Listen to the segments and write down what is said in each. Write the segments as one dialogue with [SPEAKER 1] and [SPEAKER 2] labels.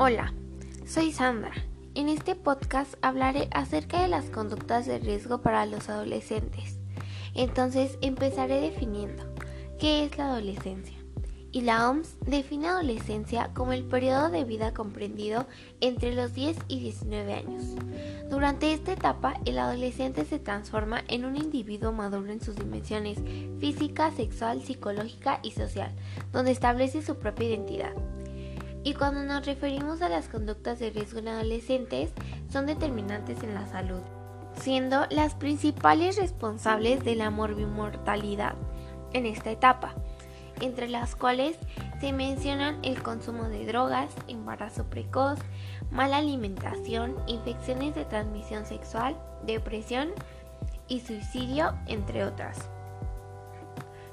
[SPEAKER 1] Hola, soy Sandra. En este podcast hablaré acerca de las conductas de riesgo para los adolescentes. Entonces empezaré definiendo qué es la adolescencia. Y la OMS define adolescencia como el periodo de vida comprendido entre los 10 y 19 años. Durante esta etapa, el adolescente se transforma en un individuo maduro en sus dimensiones física, sexual, psicológica y social, donde establece su propia identidad. Y cuando nos referimos a las conductas de riesgo en adolescentes, son determinantes en la salud, siendo las principales responsables de la morbimortalidad en esta etapa, entre las cuales se mencionan el consumo de drogas, embarazo precoz, mala alimentación, infecciones de transmisión sexual, depresión y suicidio, entre otras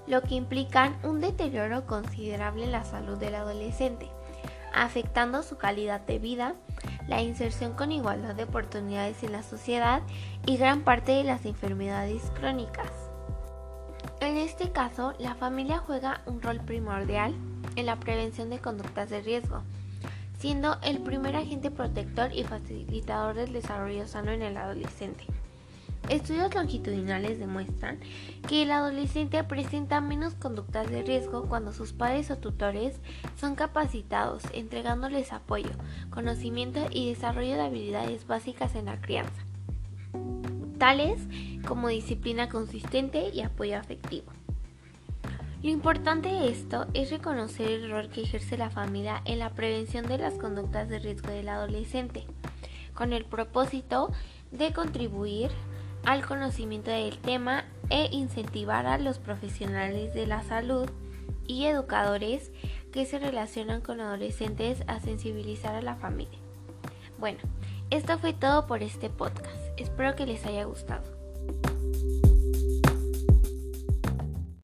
[SPEAKER 1] lo que implican un deterioro considerable en la salud del adolescente afectando su calidad de vida, la inserción con igualdad de oportunidades en la sociedad y gran parte de las enfermedades crónicas. En este caso, la familia juega un rol primordial en la prevención de conductas de riesgo, siendo el primer agente protector y facilitador del desarrollo sano en el adolescente. Estudios longitudinales demuestran que el adolescente presenta menos conductas de riesgo cuando sus padres o tutores son capacitados, entregándoles apoyo, conocimiento y desarrollo de habilidades básicas en la crianza, tales como disciplina consistente y apoyo afectivo. Lo importante de esto es reconocer el rol que ejerce la familia en la prevención de las conductas de riesgo del adolescente, con el propósito de contribuir al conocimiento del tema e incentivar a los profesionales de la salud y educadores que se relacionan con adolescentes a sensibilizar a la familia. Bueno, esto fue todo por este podcast. Espero que les haya gustado.